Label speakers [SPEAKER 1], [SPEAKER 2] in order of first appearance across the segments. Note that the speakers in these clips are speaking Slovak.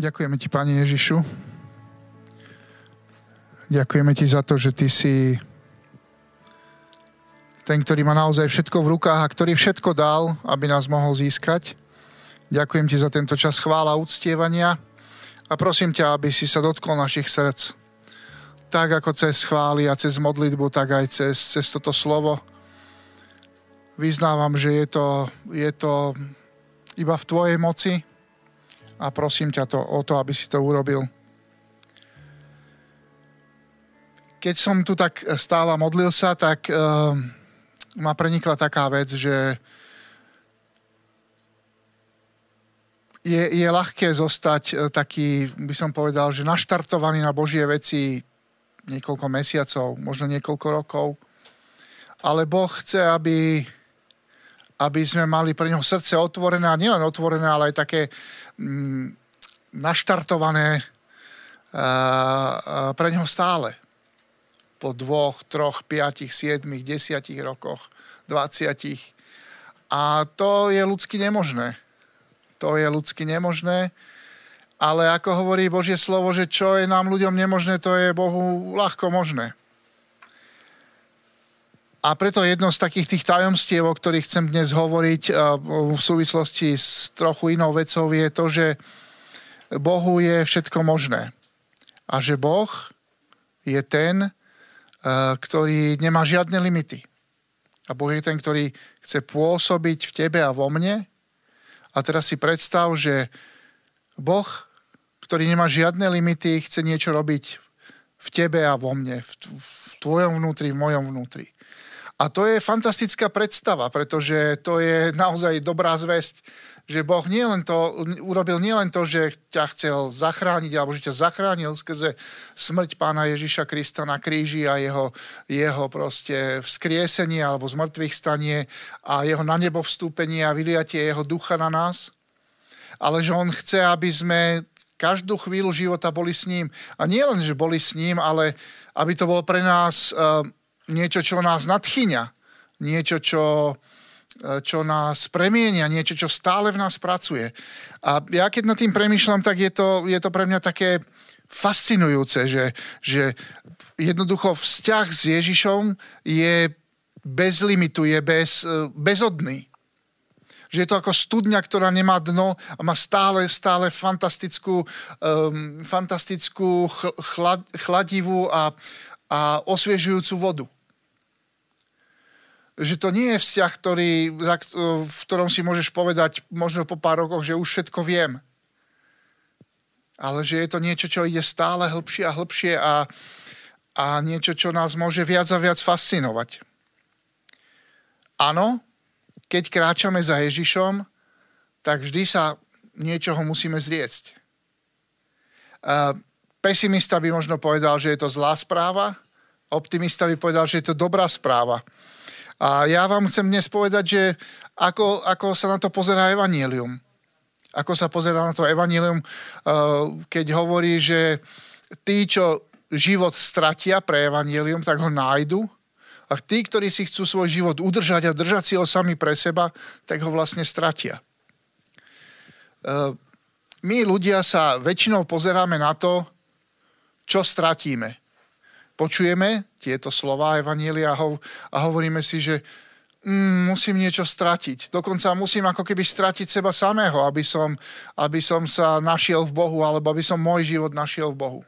[SPEAKER 1] Ďakujeme ti, Pane Ježišu. Ďakujeme ti za to, že ty si ten, ktorý má naozaj všetko v rukách a ktorý všetko dal, aby nás mohol získať. Ďakujem ti za tento čas chvála uctievania a prosím ťa, aby si sa dotkol našich srdc. Tak ako cez chvály a cez modlitbu, tak aj cez, cez toto slovo. Vyznávam, že je to, je to iba v Tvojej moci, a prosím ťa to, o to, aby si to urobil. Keď som tu tak stála modlil sa, tak uh, ma prenikla taká vec, že je, je ľahké zostať uh, taký, by som povedal, že naštartovaný na Božie veci niekoľko mesiacov, možno niekoľko rokov. Ale Boh chce, aby aby sme mali pre neho srdce otvorené a nielen otvorené, ale aj také mm, naštartované uh, uh, pre neho stále. Po dvoch, troch, piatich, siedmich, desiatich rokoch, dvaciatich. A to je ľudsky nemožné. To je ľudsky nemožné. Ale ako hovorí Božie slovo, že čo je nám ľuďom nemožné, to je Bohu ľahko možné. A preto jedno z takých tých tajomstiev, o ktorých chcem dnes hovoriť v súvislosti s trochu inou vecou, je to, že Bohu je všetko možné. A že Boh je ten, ktorý nemá žiadne limity. A Boh je ten, ktorý chce pôsobiť v tebe a vo mne. A teraz si predstav, že Boh, ktorý nemá žiadne limity, chce niečo robiť v tebe a vo mne, v tvojom vnútri, v mojom vnútri. A to je fantastická predstava, pretože to je naozaj dobrá zväzť, že Boh nie len to, urobil nielen to, že ťa chcel zachrániť, alebo že ťa zachránil skrze smrť pána Ježiša Krista na kríži a jeho, jeho proste vzkriesenie alebo zmrtvých stanie a jeho na nebo vstúpenie a vyliatie jeho ducha na nás, ale že on chce, aby sme každú chvíľu života boli s ním. A nie len, že boli s ním, ale aby to bolo pre nás uh, niečo, čo nás nadchyňa, niečo, čo, e, čo nás premienia, niečo, čo stále v nás pracuje. A ja keď nad tým premýšľam, tak je to, je to pre mňa také fascinujúce, že, že jednoducho vzťah s Ježišom je bez limitu, je bez, e, bezodný. Že je to ako studňa, ktorá nemá dno a má stále, stále fantastickú, um, fantastickú chlad, chladivú a, a osviežujúcu vodu že to nie je vzťah, ktorý, v ktorom si môžeš povedať možno po pár rokoch, že už všetko viem. Ale že je to niečo, čo ide stále hĺbšie a hĺbšie a, a niečo, čo nás môže viac a viac fascinovať. Áno, keď kráčame za Ježišom, tak vždy sa niečoho musíme zriecť. Pesimista by možno povedal, že je to zlá správa, optimista by povedal, že je to dobrá správa. A ja vám chcem dnes povedať, že ako, ako sa na to pozerá Evangelium. Ako sa pozerá na to Evangelium, uh, keď hovorí, že tí, čo život stratia pre Evangelium, tak ho nájdu. A tí, ktorí si chcú svoj život udržať a držať si ho sami pre seba, tak ho vlastne stratia. Uh, my ľudia sa väčšinou pozeráme na to, čo stratíme počujeme tieto slova Evanielia a hovoríme si, že mm, musím niečo stratiť. Dokonca musím ako keby stratiť seba samého, aby som, aby som sa našiel v Bohu, alebo aby som môj život našiel v Bohu.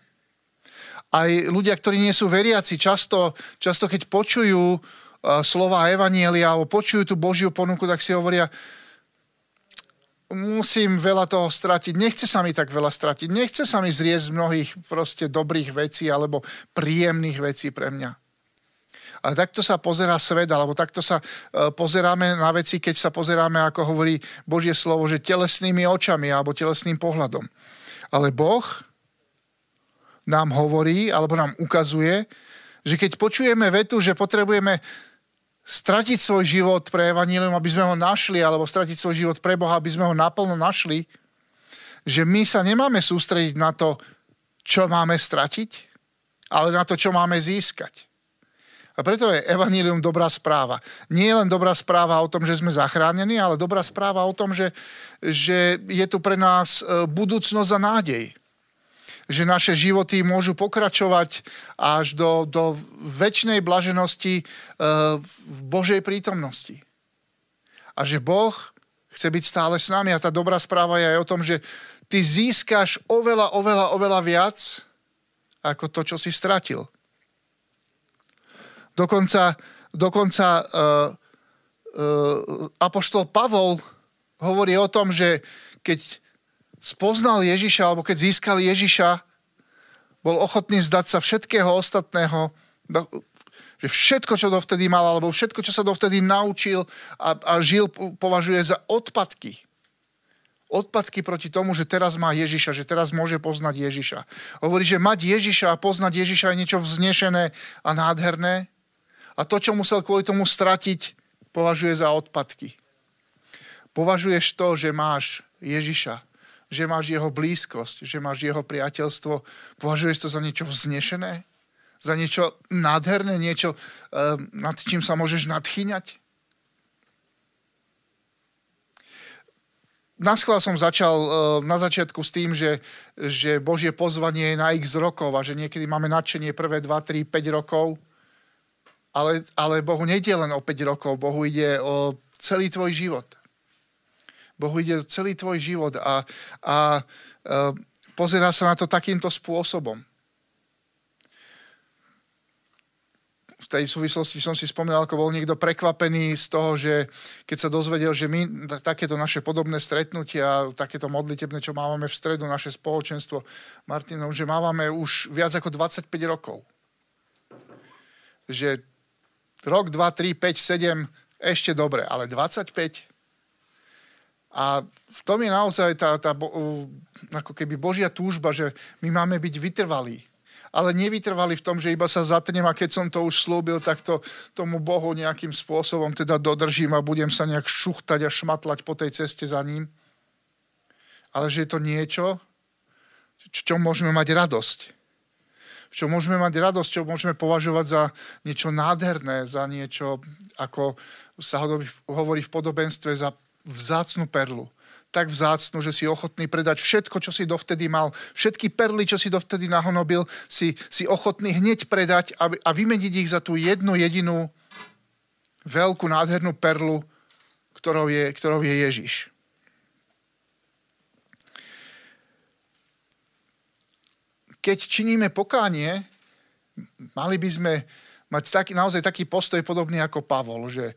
[SPEAKER 1] Aj ľudia, ktorí nie sú veriaci, často, často keď počujú uh, slova Evanielia alebo počujú tú Božiu ponuku, tak si hovoria, musím veľa toho stratiť, nechce sa mi tak veľa stratiť, nechce sa mi zrieť z mnohých proste dobrých vecí alebo príjemných vecí pre mňa. Ale takto sa pozerá svet, alebo takto sa e, pozeráme na veci, keď sa pozeráme, ako hovorí Božie slovo, že telesnými očami alebo telesným pohľadom. Ale Boh nám hovorí, alebo nám ukazuje, že keď počujeme vetu, že potrebujeme stratiť svoj život pre Evangelium, aby sme ho našli, alebo stratiť svoj život pre Boha, aby sme ho naplno našli, že my sa nemáme sústrediť na to, čo máme stratiť, ale na to, čo máme získať. A preto je evanílium dobrá správa. Nie je len dobrá správa o tom, že sme zachránení, ale dobrá správa o tom, že, že je tu pre nás e, budúcnosť a nádej. Že naše životy môžu pokračovať až do, do väčšnej blaženosti e, v Božej prítomnosti. A že Boh chce byť stále s nami. A tá dobrá správa je aj o tom, že ty získaš oveľa, oveľa, oveľa viac ako to, čo si stratil. Dokonca, dokonca uh, uh, apoštol Pavol hovorí o tom, že keď spoznal Ježiša, alebo keď získal Ježiša, bol ochotný zdať sa všetkého ostatného, že všetko, čo dovtedy mal, alebo všetko, čo sa dovtedy naučil a, a žil, považuje za odpadky. Odpadky proti tomu, že teraz má Ježiša, že teraz môže poznať Ježiša. Hovorí, že mať Ježiša a poznať Ježiša je niečo vznešené a nádherné a to, čo musel kvôli tomu stratiť, považuje za odpadky. Považuješ to, že máš Ježiša, že máš jeho blízkosť, že máš jeho priateľstvo, považuješ to za niečo vznešené? Za niečo nádherné, niečo, eh, nad čím sa môžeš nadchýňať? Na som začal eh, na začiatku s tým, že, že Božie pozvanie je na x rokov a že niekedy máme nadšenie prvé 2, 3, 5 rokov ale, ale Bohu nejde len o 5 rokov, Bohu ide o celý tvoj život. Bohu ide celý tvoj život a, a, a pozerá sa na to takýmto spôsobom. V tej súvislosti som si spomínal, ako bol niekto prekvapený z toho, že keď sa dozvedel, že my takéto naše podobné stretnutia, takéto modlitebné, čo máme v stredu, naše spoločenstvo Martinov, že máme už viac ako 25 rokov. Že rok, 2, 3, 5, 7, ešte dobre, ale 25? A v tom je naozaj tá, tá ako keby Božia túžba, že my máme byť vytrvalí. Ale nevytrvali v tom, že iba sa zatnem a keď som to už slúbil, tak to tomu Bohu nejakým spôsobom teda dodržím a budem sa nejak šuchtať a šmatlať po tej ceste za ním. Ale že je to niečo, čo môžeme mať radosť čo môžeme mať radosť, čo môžeme považovať za niečo nádherné, za niečo, ako sa hovorí v podobenstve, za vzácnu perlu. Tak vzácnu, že si ochotný predať všetko, čo si dovtedy mal, všetky perly, čo si dovtedy nahonobil, si, si ochotný hneď predať a, a vymeniť ich za tú jednu jedinú veľkú nádhernú perlu, ktorou je, ktorou je Ježiš. keď činíme pokánie, mali by sme mať taký, naozaj taký postoj podobný ako Pavol, že,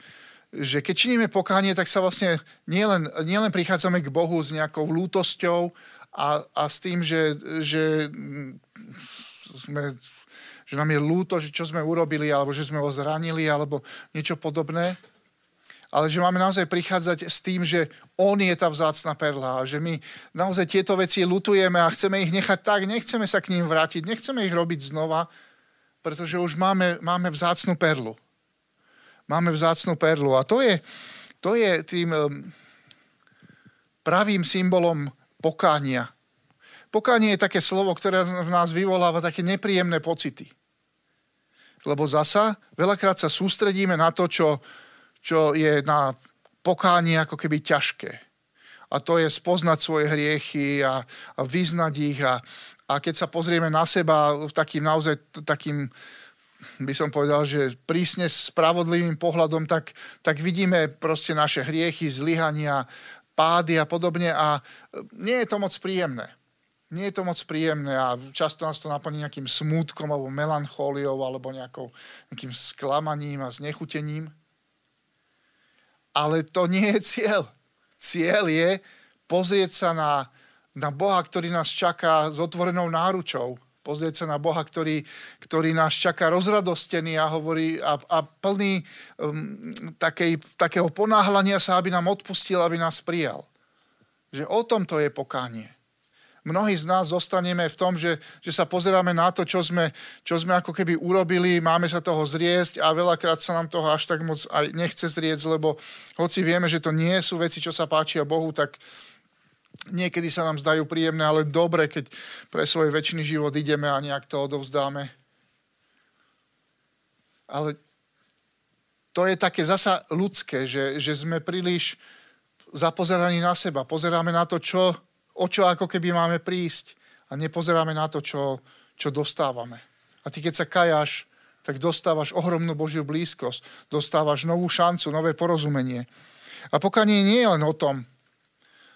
[SPEAKER 1] že keď činíme pokánie, tak sa vlastne nielen, nielen prichádzame k Bohu s nejakou lútosťou a, a s tým, že, že, sme, že nám je lúto, že čo sme urobili, alebo že sme ho zranili, alebo niečo podobné, ale že máme naozaj prichádzať s tým, že On je tá vzácna perla a že my naozaj tieto veci lutujeme a chceme ich nechať tak, nechceme sa k ním vrátiť, nechceme ich robiť znova, pretože už máme, máme vzácnu perlu. Máme vzácnu perlu a to je, to je tým pravým symbolom pokánia. Pokánie je také slovo, ktoré v nás vyvoláva také nepríjemné pocity. Lebo zasa veľakrát sa sústredíme na to, čo, čo je na pokánie ako keby ťažké. A to je spoznať svoje hriechy a, a vyznať ich. A, a keď sa pozrieme na seba takým naozaj takým by som povedal, že prísne spravodlivým pohľadom, tak, tak vidíme proste naše hriechy, zlyhania, pády a podobne a nie je to moc príjemné. Nie je to moc príjemné a často nás to naplní nejakým smútkom alebo melanchóliou alebo nejakou, nejakým sklamaním a znechutením. Ale to nie je cieľ. Cieľ je pozrieť sa na, na Boha, ktorý nás čaká s otvorenou náručou. Pozrieť sa na Boha, ktorý, ktorý nás čaká rozradostený a, hovorí, a, a plný um, takej, takého ponáhľania sa, aby nám odpustil, aby nás prijal. Že o tom to je pokánie mnohí z nás zostaneme v tom, že, že sa pozeráme na to, čo sme, čo sme ako keby urobili, máme sa toho zriesť a veľakrát sa nám toho až tak moc aj nechce zrieť, lebo hoci vieme, že to nie sú veci, čo sa páčia Bohu, tak niekedy sa nám zdajú príjemné, ale dobre, keď pre svoj väčší život ideme a nejak to odovzdáme. Ale to je také zasa ľudské, že, že sme príliš zapozeraní na seba. Pozeráme na to, čo, o čo ako keby máme prísť a nepozeráme na to, čo, čo dostávame. A ty keď sa kajáš, tak dostávaš ohromnú Božiu blízkosť, dostávaš novú šancu, nové porozumenie. A pokanie nie je len o tom.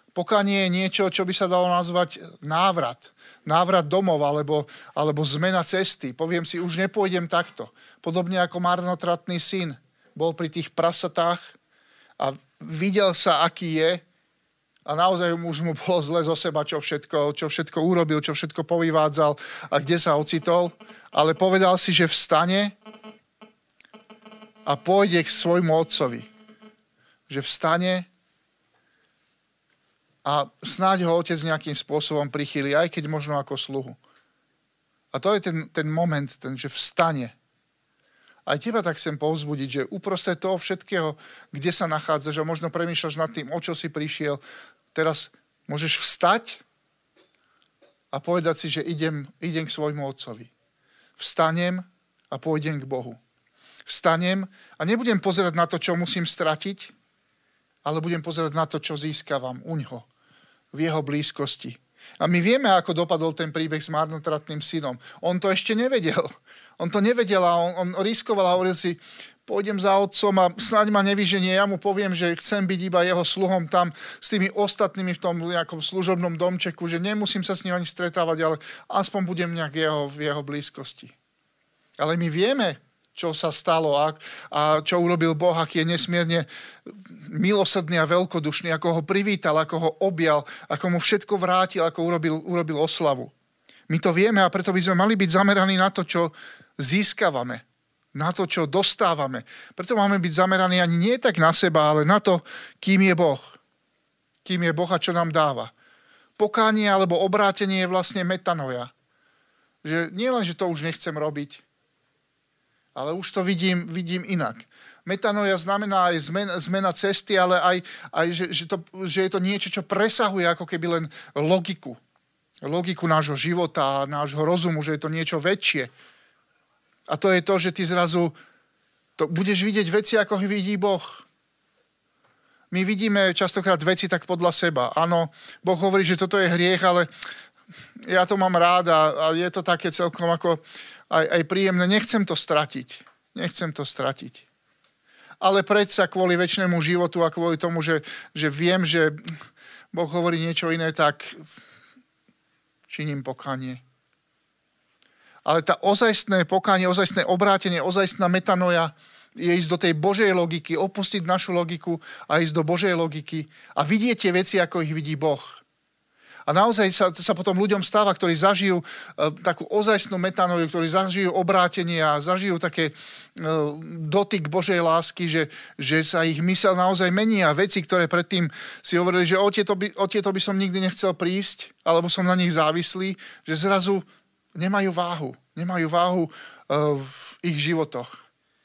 [SPEAKER 1] Pokanie je niečo, čo by sa dalo nazvať návrat. Návrat domov alebo, alebo zmena cesty. Poviem si, už nepôjdem takto. Podobne ako marnotratný syn bol pri tých prasatách a videl sa, aký je a naozaj už mu bolo zle zo seba, čo všetko, čo všetko urobil, čo všetko povyvádzal a kde sa ocitol. Ale povedal si, že vstane a pôjde k svojmu otcovi. Že vstane a snáď ho otec nejakým spôsobom prichýli, aj keď možno ako sluhu. A to je ten, ten moment, ten, že vstane. Aj teba tak chcem povzbudiť, že uprostred toho všetkého, kde sa nachádzaš a možno premýšľaš nad tým, o čo si prišiel, teraz môžeš vstať a povedať si, že idem, idem k svojmu otcovi. Vstanem a pôjdem k Bohu. Vstanem a nebudem pozerať na to, čo musím stratiť, ale budem pozerať na to, čo získavam u ňoho, v jeho blízkosti. A my vieme, ako dopadol ten príbeh s marnotratným synom. On to ešte nevedel. On to nevedel a on, on riskoval a hovoril si, pôjdem za otcom a snáď ma nevyženie, ja mu poviem, že chcem byť iba jeho sluhom tam s tými ostatnými v tom nejakom služobnom domčeku, že nemusím sa s ním ani stretávať, ale aspoň budem nejak jeho, v jeho blízkosti. Ale my vieme, čo sa stalo a, a čo urobil Boh, aký je nesmierne milosrdný a veľkodušný, ako ho privítal, ako ho objal, ako mu všetko vrátil, ako urobil, urobil oslavu. My to vieme a preto by sme mali byť zameraní na to, čo získavame na to, čo dostávame. Preto máme byť zameraní ani nie tak na seba, ale na to, kým je Boh. Kým je Boh a čo nám dáva. Pokánie alebo obrátenie je vlastne metanoja. Že nie len, že to už nechcem robiť, ale už to vidím, vidím inak. Metanoja znamená aj zmena, zmena cesty, ale aj, aj že, že, to, že je to niečo, čo presahuje ako keby len logiku. Logiku nášho života, nášho rozumu, že je to niečo väčšie a to je to, že ty zrazu to budeš vidieť veci, ako ich vidí Boh. My vidíme častokrát veci tak podľa seba. Áno, Boh hovorí, že toto je hriech, ale ja to mám rád a, a je to také celkom ako aj, aj príjemné. Nechcem to stratiť. Nechcem to stratiť. Ale predsa kvôli väčšnému životu a kvôli tomu, že, že viem, že Boh hovorí niečo iné, tak činím pokanie ale tá ozajstné pokánie, ozajstné obrátenie, ozajstná metanoja je ísť do tej Božej logiky, opustiť našu logiku a ísť do Božej logiky a vidieť tie veci, ako ich vidí Boh. A naozaj sa, sa potom ľuďom stáva, ktorí zažijú e, takú ozajstnú metanoju, ktorí zažijú obrátenie a zažijú také e, dotyk Božej lásky, že, že sa ich mysel naozaj mení a veci, ktoré predtým si hovorili, že o tieto, by, o tieto by som nikdy nechcel prísť, alebo som na nich závislý, že zrazu nemajú váhu. Nemajú váhu e, v ich životoch.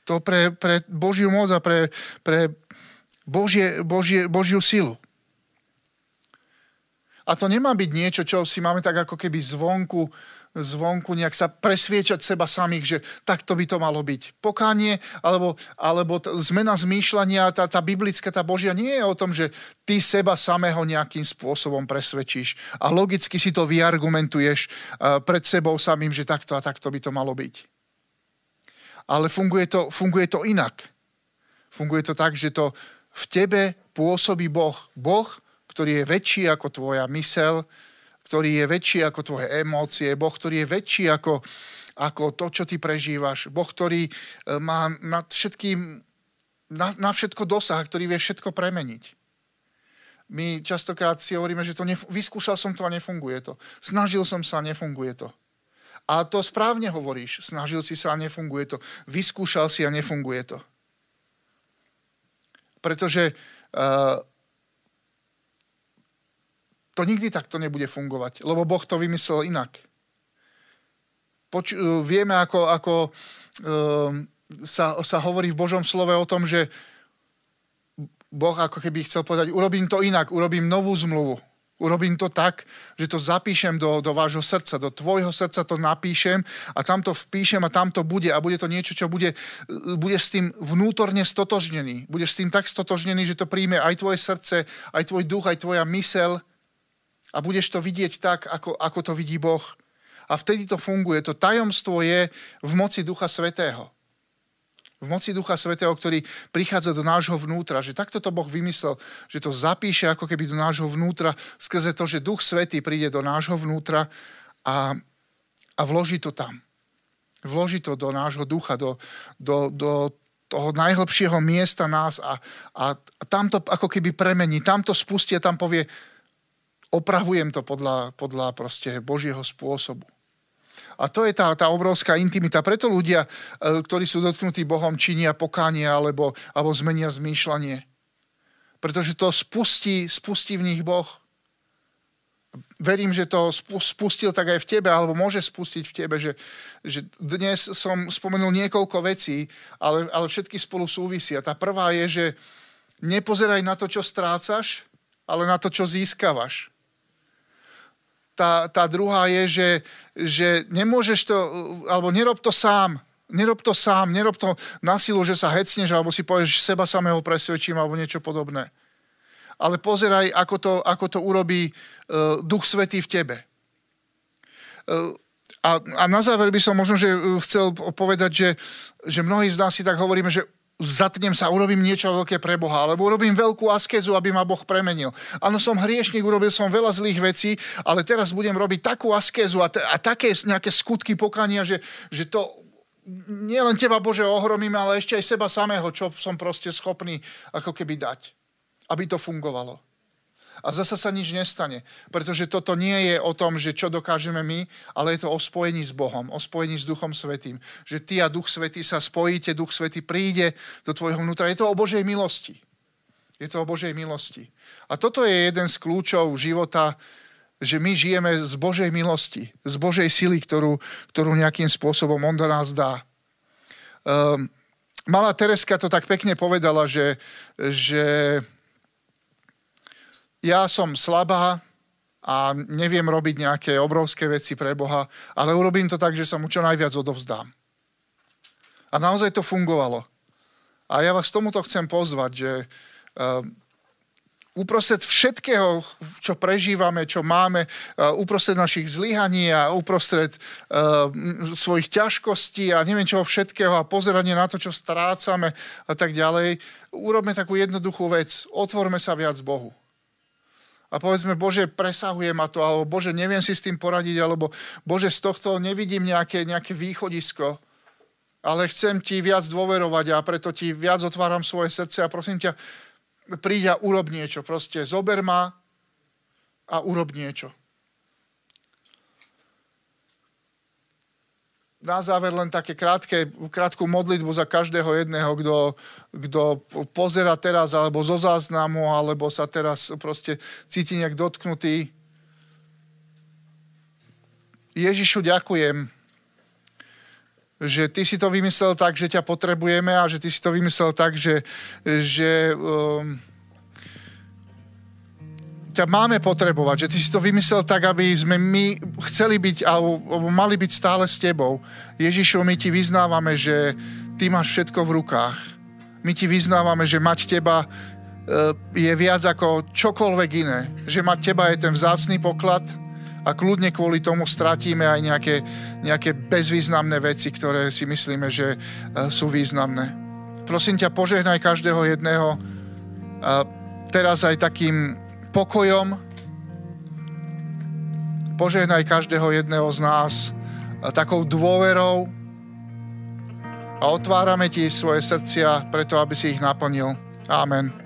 [SPEAKER 1] To pre, pre Božiu moc a pre, pre Božie, Božie, Božiu silu. A to nemá byť niečo, čo si máme tak ako keby zvonku zvonku nejak sa presviečať seba samých, že takto by to malo byť. Pokánie alebo, alebo t- zmena zmýšľania, tá, tá biblická, tá Božia, nie je o tom, že ty seba samého nejakým spôsobom presvedčíš a logicky si to vyargumentuješ uh, pred sebou samým, že takto a takto by to malo byť. Ale funguje to, funguje to inak. Funguje to tak, že to v tebe pôsobí Boh. Boh, ktorý je väčší ako tvoja mysel, ktorý je väčší ako tvoje emócie, Boh, ktorý je väčší ako, ako to, čo ty prežívaš, Boh, ktorý e, má nad všetkým, na, na všetko dosah, ktorý vie všetko premeniť. My častokrát si hovoríme, že to nef- vyskúšal som to a nefunguje to. Snažil som sa a nefunguje to. A to správne hovoríš. Snažil si sa a nefunguje to. Vyskúšal si a nefunguje to. Pretože uh, to nikdy takto nebude fungovať, lebo Boh to vymyslel inak. Poč- vieme, ako, ako um, sa, sa hovorí v Božom slove o tom, že Boh ako keby chcel povedať, urobím to inak, urobím novú zmluvu. Urobím to tak, že to zapíšem do, do vášho srdca, do tvojho srdca to napíšem a tam to vpíšem a tam to bude a bude to niečo, čo bude, bude s tým vnútorne stotožnený. Bude s tým tak stotožnený, že to príjme aj tvoje srdce, aj tvoj duch, aj tvoja mysel a budeš to vidieť tak, ako, ako to vidí Boh. A vtedy to funguje. To tajomstvo je v moci Ducha Svetého v moci Ducha Svetého, ktorý prichádza do nášho vnútra, že takto to Boh vymyslel, že to zapíše ako keby do nášho vnútra skrze to, že Duch Svetý príde do nášho vnútra a, a vloží to tam. Vloží to do nášho ducha, do, do, do toho najhlbšieho miesta nás a, a, tam to ako keby premení, tam to spustí a tam povie, opravujem to podľa, podľa proste Božieho spôsobu. A to je tá, tá obrovská intimita. Preto ľudia, e, ktorí sú dotknutí Bohom, činia pokánie alebo, alebo zmenia zmýšľanie. Pretože to spustí, spustí v nich Boh. Verím, že to spustil tak aj v tebe, alebo môže spustiť v tebe, že, že dnes som spomenul niekoľko vecí, ale, ale všetky spolu súvisia. Tá prvá je, že nepozeraj na to, čo strácaš, ale na to, čo získavaš tá, tá druhá je, že, že nemôžeš to, alebo nerob to sám. Nerob to sám, nerob to na silu, že sa hecneš, alebo si povieš, že seba samého presvedčím, alebo niečo podobné. Ale pozeraj, ako to, ako to urobí uh, Duch Svetý v tebe. Uh, a, a na záver by som možno, že chcel povedať, že, že mnohí z nás si tak hovoríme, že zatnem sa, urobím niečo veľké pre Boha, alebo urobím veľkú askezu, aby ma Boh premenil. Áno, som hriešnik, urobil som veľa zlých vecí, ale teraz budem robiť takú askezu a, t- a také nejaké skutky pokania, že, že to nielen teba Bože ohromím, ale ešte aj seba samého, čo som proste schopný ako keby dať, aby to fungovalo a zasa sa nič nestane. Pretože toto nie je o tom, že čo dokážeme my, ale je to o spojení s Bohom, o spojení s Duchom Svetým. Že ty a Duch Svetý sa spojíte, Duch Svetý príde do tvojho vnútra. Je to o Božej milosti. Je to o Božej milosti. A toto je jeden z kľúčov života, že my žijeme z Božej milosti, z Božej sily, ktorú, ktorú nejakým spôsobom On do nás dá. Um, Malá Tereska to tak pekne povedala, že, že ja som slabá a neviem robiť nejaké obrovské veci pre Boha, ale urobím to tak, že sa mu čo najviac odovzdám. A naozaj to fungovalo. A ja vás tomuto chcem pozvať, že uh, uprostred všetkého, čo prežívame, čo máme, uh, uprostred našich zlyhaní a uprostred uh, svojich ťažkostí a neviem čoho všetkého a pozeranie na to, čo strácame a tak ďalej, urobme takú jednoduchú vec. Otvorme sa viac Bohu a povedzme, Bože, presahuje ma to, alebo Bože, neviem si s tým poradiť, alebo Bože, z tohto nevidím nejaké, nejaké východisko, ale chcem ti viac dôverovať a preto ti viac otváram svoje srdce a prosím ťa, príď a urob niečo. Proste zober ma a urob niečo. Na záver len také krátke, krátku modlitbu za každého jedného, kto, kto pozera teraz alebo zo záznamu, alebo sa teraz proste cíti nejak dotknutý. Ježišu, ďakujem, že ty si to vymyslel tak, že ťa potrebujeme a že ty si to vymyslel tak, že, že um, ťa máme potrebovať, že ty si to vymyslel tak, aby sme my chceli byť alebo, alebo mali byť stále s tebou. Ježišu, my ti vyznávame, že ty máš všetko v rukách. My ti vyznávame, že mať teba e, je viac ako čokoľvek iné. Že mať teba je ten vzácný poklad a kľudne kvôli tomu stratíme aj nejaké, nejaké bezvýznamné veci, ktoré si myslíme, že e, sú významné. Prosím ťa, požehnaj každého jedného teraz aj takým pokojom. Požehnaj každého jedného z nás takou dôverou a otvárame ti svoje srdcia preto, aby si ich naplnil. Amen.